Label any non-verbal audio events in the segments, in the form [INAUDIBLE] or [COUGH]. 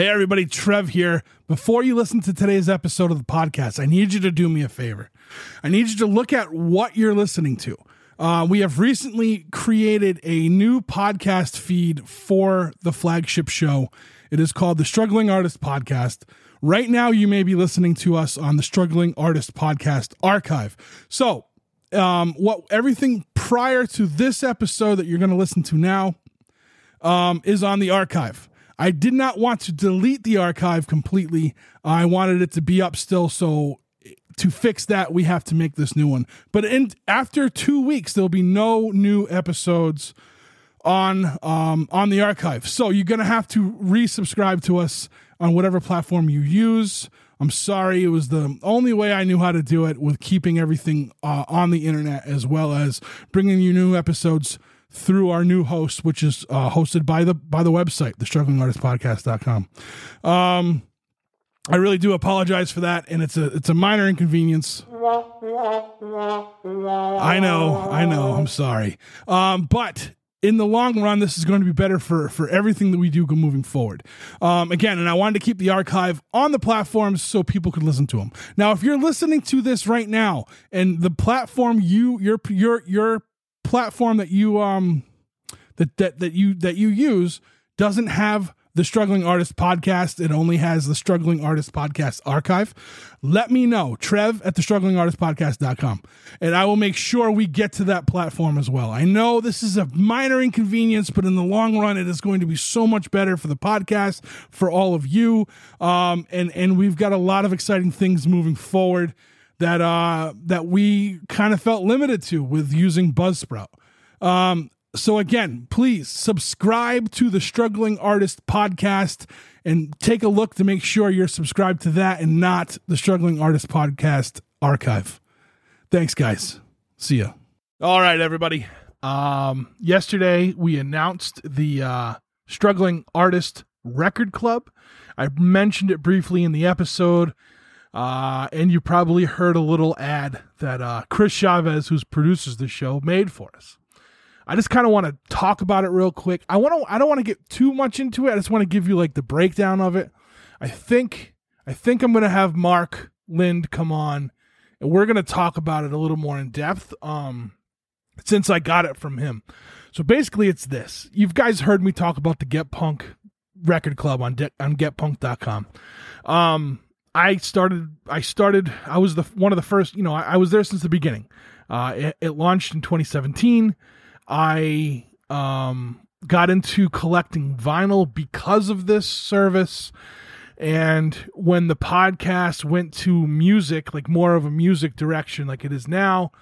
Hey, everybody, Trev here. Before you listen to today's episode of the podcast, I need you to do me a favor. I need you to look at what you're listening to. Uh, we have recently created a new podcast feed for the flagship show. It is called the Struggling Artist Podcast. Right now, you may be listening to us on the Struggling Artist Podcast archive. So, um, what everything prior to this episode that you're going to listen to now um, is on the archive. I did not want to delete the archive completely. I wanted it to be up still. So to fix that, we have to make this new one. But in after two weeks, there'll be no new episodes on um, on the archive. So you're gonna have to resubscribe to us on whatever platform you use. I'm sorry, it was the only way I knew how to do it with keeping everything uh, on the internet as well as bringing you new episodes through our new host, which is uh, hosted by the by the website, the strugglingartistpodcast.com. Um, I really do apologize for that, and it's a it's a minor inconvenience. I know, I know. I'm sorry, um, but in the long run, this is going to be better for for everything that we do moving forward. Um, again, and I wanted to keep the archive on the platforms so people could listen to them. Now, if you're listening to this right now, and the platform you your your your platform that you um that that that you that you use doesn't have the struggling artist podcast. It only has the struggling artist podcast archive. Let me know trev at the struggling artist podcast.com and i will make sure we get to that platform as well. I know this is a minor inconvenience but in the long run it is going to be so much better for the podcast for all of you. Um, and and we've got a lot of exciting things moving forward that uh that we kind of felt limited to with using buzzsprout um so again, please subscribe to the Struggling Artist podcast and take a look to make sure you're subscribed to that and not the Struggling Artist podcast archive. Thanks guys. See ya. All right everybody. Um yesterday we announced the uh Struggling Artist Record Club. I mentioned it briefly in the episode. Uh, and you probably heard a little ad that uh, Chris Chavez, who produces the show, made for us. I just kind of want to talk about it real quick. I want to I don't want to get too much into it. I just want to give you like the breakdown of it. I think I think I'm going to have Mark Lind come on and we're going to talk about it a little more in depth um since I got it from him. So basically it's this. You've guys heard me talk about the Get Punk record club on de- on getpunk.com. Um I started I started I was the one of the first, you know, I, I was there since the beginning. Uh it, it launched in 2017. I um, got into collecting vinyl because of this service. And when the podcast went to music, like more of a music direction, like it is now,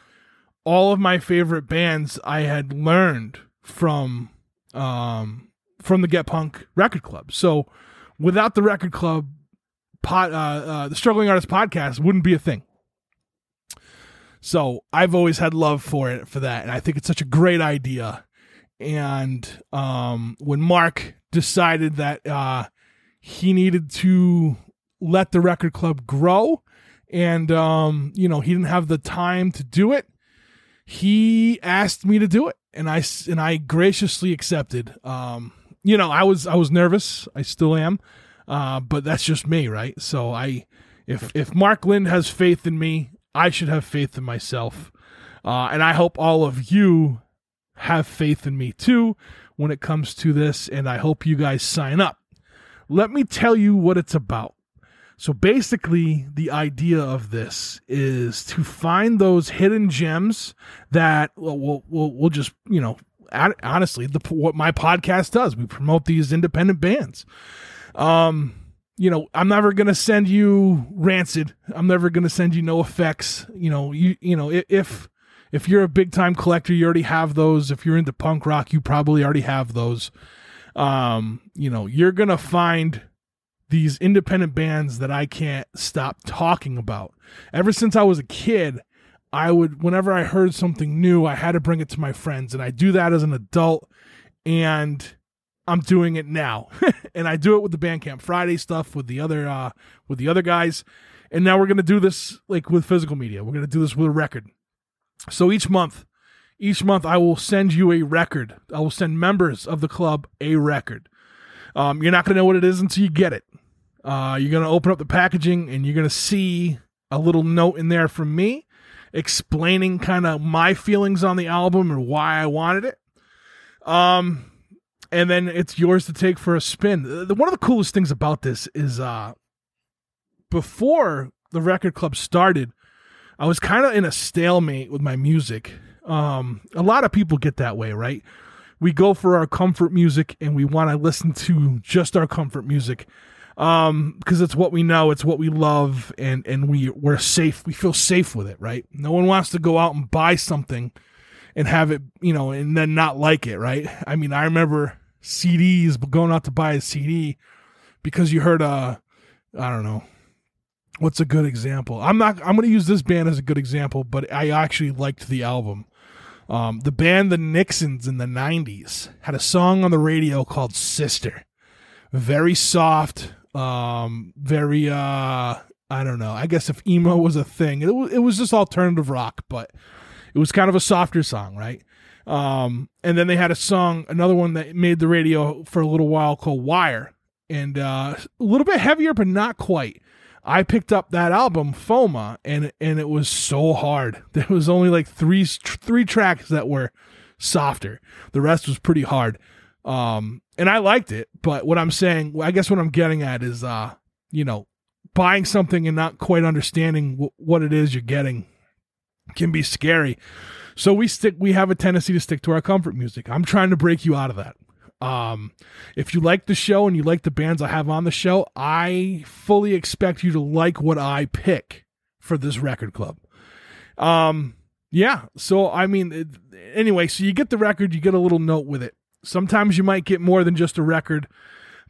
all of my favorite bands I had learned from um, from the Get Punk Record Club. So without the Record Club, pod, uh, uh, the Struggling Artist podcast wouldn't be a thing. So I've always had love for it for that, and I think it's such a great idea. And um, when Mark decided that uh, he needed to let the record club grow, and um, you know he didn't have the time to do it, he asked me to do it, and I and I graciously accepted. Um, you know, I was I was nervous, I still am, uh, but that's just me, right? So I, if if Mark Lind has faith in me, I should have faith in myself. Uh, and I hope all of you have faith in me too when it comes to this. And I hope you guys sign up. Let me tell you what it's about. So basically, the idea of this is to find those hidden gems that we'll, we'll, we'll just, you know, honestly, the, what my podcast does. We promote these independent bands. Um, you know, I'm never gonna send you Rancid. I'm never gonna send you NOFX. You know, you you know if if you're a big time collector, you already have those. If you're into punk rock, you probably already have those. Um, you know, you're gonna find these independent bands that I can't stop talking about. Ever since I was a kid, I would whenever I heard something new, I had to bring it to my friends, and I do that as an adult. And I'm doing it now, [LAUGHS] and I do it with the Bandcamp Friday stuff with the other uh, with the other guys, and now we're gonna do this like with physical media. We're gonna do this with a record. So each month, each month I will send you a record. I will send members of the club a record. Um, you're not to know what it is until you get it. Uh, you're to open up the packaging and you're to see a little note in there from me explaining kind of my feelings on the album and why I wanted it. Um, and then it's yours to take for a spin. One of the coolest things about this is uh, before the record club started, I was kind of in a stalemate with my music. Um, a lot of people get that way, right? We go for our comfort music and we want to listen to just our comfort music um because it's what we know it's what we love and and we we're safe we feel safe with it right no one wants to go out and buy something and have it you know and then not like it right? I mean i remember cds going out to buy a cd because you heard uh i don't know what's a good example? I'm not i'm going to use this band as a good example but i actually liked the album. Um, the band the nixons in the 90s had a song on the radio called sister. Very soft um very uh i don't know. I guess if emo was a thing it was, it was just alternative rock but it was kind of a softer song right? Um and then they had a song another one that made the radio for a little while called wire. And uh a little bit heavier but not quite. I picked up that album foma and and it was so hard. [LAUGHS] There was only like three three tracks that were softer. The rest was pretty hard. Um, and I liked it, but what I'm saying, I guess what I'm getting at is, uh, you know, buying something and not quite understanding w- what it is you're getting can be scary. So we stick, we have a tendency to stick to our comfort music. I'm trying to break you out of that. Um, if you like the show and you like the bands I have on the show, I fully expect you to like what I pick for this record club. Um, yeah. So, I mean, anyway, so you get the record, you get a little note with it. Sometimes you might get more than just a record,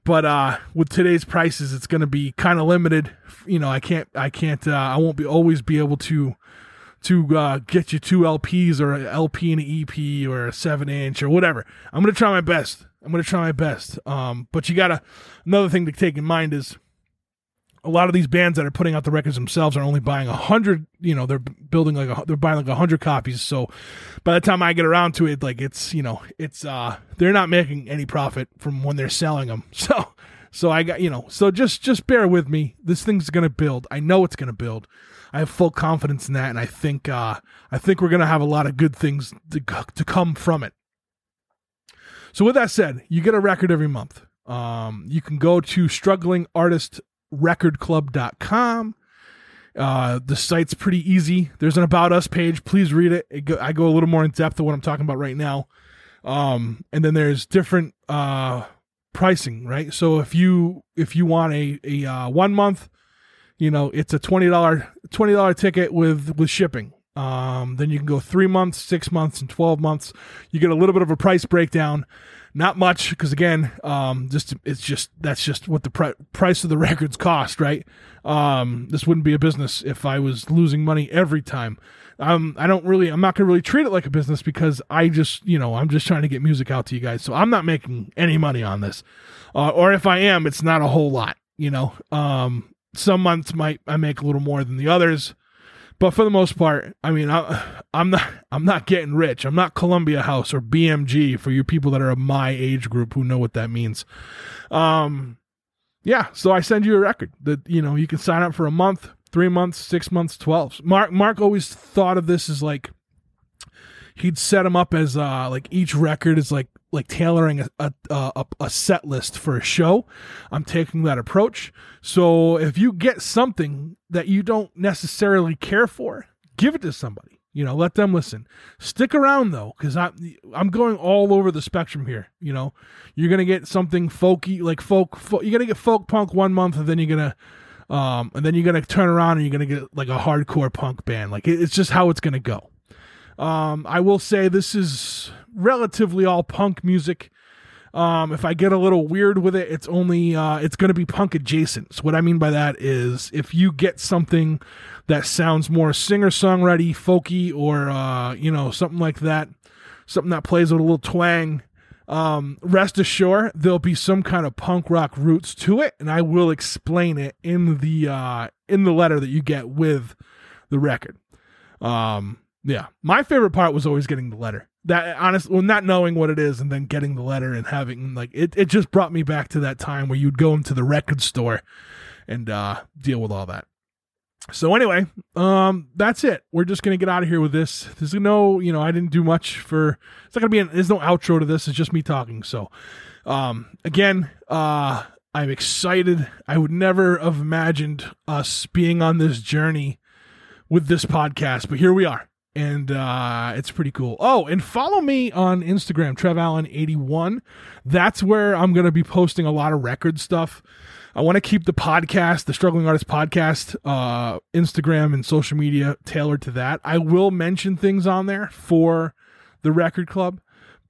but uh, with today's prices, it's going to be kind of limited. You know, I can't, I can't, uh, I won't be always be able to to uh, get you two LPs or an LP and an EP or a seven inch or whatever. I'm to try my best. I'm to try my best. Um, but you got to another thing to take in mind is a lot of these bands that are putting out the records themselves are only buying a hundred. You know, they're building like a, they're buying like a hundred copies. So by the time I get around to it, like it's you know it's uh they're not making any profit from when they're selling them. [LAUGHS] So so I got you know so just just bear with me. This thing's gonna build. I know it's gonna build. I have full confidence in that, and I think uh I think we're gonna have a lot of good things to to come from it. So with that said, you get a record every month. Um, you can go to struggling artist recordclub.com. Uh, the site's pretty easy. There's an about us page. Please read it. it go, I go a little more in depth of what I'm talking about right now. Um, and then there's different uh, pricing, right? So if you if you want a a uh, one month, you know, it's a twenty dollar twenty dollar ticket with with shipping. Um, then you can go three months, six months, and twelve months. You get a little bit of a price breakdown. Not much, because again, um, just it's just that's just what the pri- price of the [LAUGHS] records cost, right? Um, this wouldn't be a business if I was losing money every time. Um, I don't really, I'm not gonna really treat it like a business because I just, you know, I'm just trying to get music out to you guys. So I'm not making any money on this, uh, or if I am, it's not a whole lot. You know, um, some months might I make a little more than the others. But for the most part, I mean, I, am not I'm not getting rich. I'm not Columbia House or BMG for you people that are of my age group who know what that means. Um, yeah. So I send you a record that you know you can sign up for a month, three months, six months, twelve. Mark Mark always thought of this as like he'd set them up as uh like each record is like like tailoring a, a, a, a set list for a show. I'm taking that approach. So if you get something that you don't necessarily care for, give it to somebody. You know, let them listen. Stick around though, because I'm I'm going all over the spectrum here. You know, you're gonna get something folky like folk. you're gonna get folk punk one month, and then you're gonna um, and then you're gonna turn around and you're gonna get like a hardcore punk band. Like it, it's just how it's gonna go. Um, I will say this is relatively all punk music. Um, if I get a little weird with it, it's only uh, it's going to be punk adjacent. So what I mean by that is if you get something that sounds more singer songwriter folky or uh, you know something like that, something that plays with a little twang. Um, rest assured, there'll be some kind of punk rock roots to it, and I will explain it in the uh, in the letter that you get with the record. Um, yeah, my favorite part was always getting the letter. that honest well not knowing what it is and then getting the letter and having like it, it just brought me back to that time where you'd go into the record store and uh deal with all that. So anyway um that's it. We're just gonna get out of here with this. There's no you know i didn't do much for it's not gonna be an, there's no outro to this. It's just me talking. So um again uh i'm excited. I would never have imagined us being on this journey with this podcast but here we are and uh, it's pretty cool. Oh, and follow me on Instagram, Trev Allen 81 That's where I'm going to be posting a lot of record stuff. I want to keep the podcast, the Struggling Artist podcast, uh, Instagram and social media tailored to that. I will mention things on there for the record club,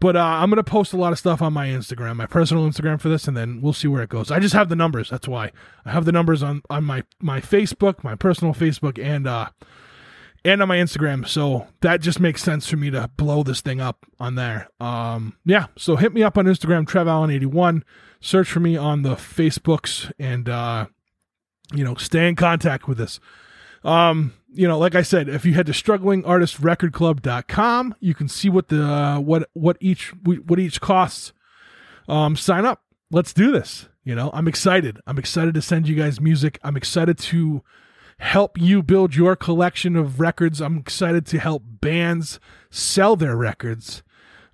but uh, I'm going to post a lot of stuff on my Instagram, my personal Instagram for this, and then we'll see where it goes. I just have the numbers. That's why I have the numbers on on my my Facebook, my personal Facebook, and uh, and on my Instagram. So that just makes sense for me to blow this thing up on there. Um, yeah. So hit me up on Instagram, Trev Allen 81 Search for me on the Facebooks and, uh, you know, stay in contact with us. Um, you know, like I said, if you head to strugglingartistrecordclub.com, you can see what the, uh, what, what each, what each costs. Um, sign up. Let's do this. You know, I'm excited. I'm excited to send you guys music. I'm excited to, help you build your collection of records. I'm excited to help bands sell their records.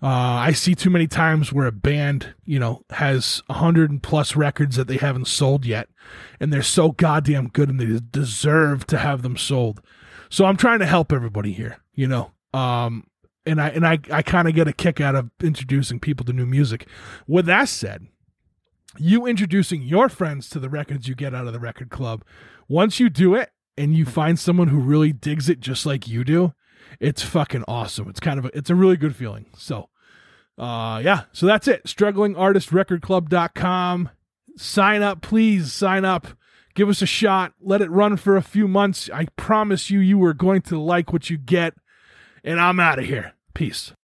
Uh, I see too many times where a band, you know, has a hundred plus records that they haven't sold yet, and they're so goddamn good and they deserve to have them sold. So I'm trying to help everybody here, you know. Um, and I and I I kind of get a kick out of introducing people to new music. With that said, you introducing your friends to the records you get out of the record club. Once you do it, and you find someone who really digs it just like you do, it's fucking awesome. It's kind of a, it's a really good feeling. So, uh, yeah, so that's it. Strugglingartistrecordclub.com. Sign up, please sign up. Give us a shot. Let it run for a few months. I promise you, you are going to like what you get. And I'm out of here. Peace.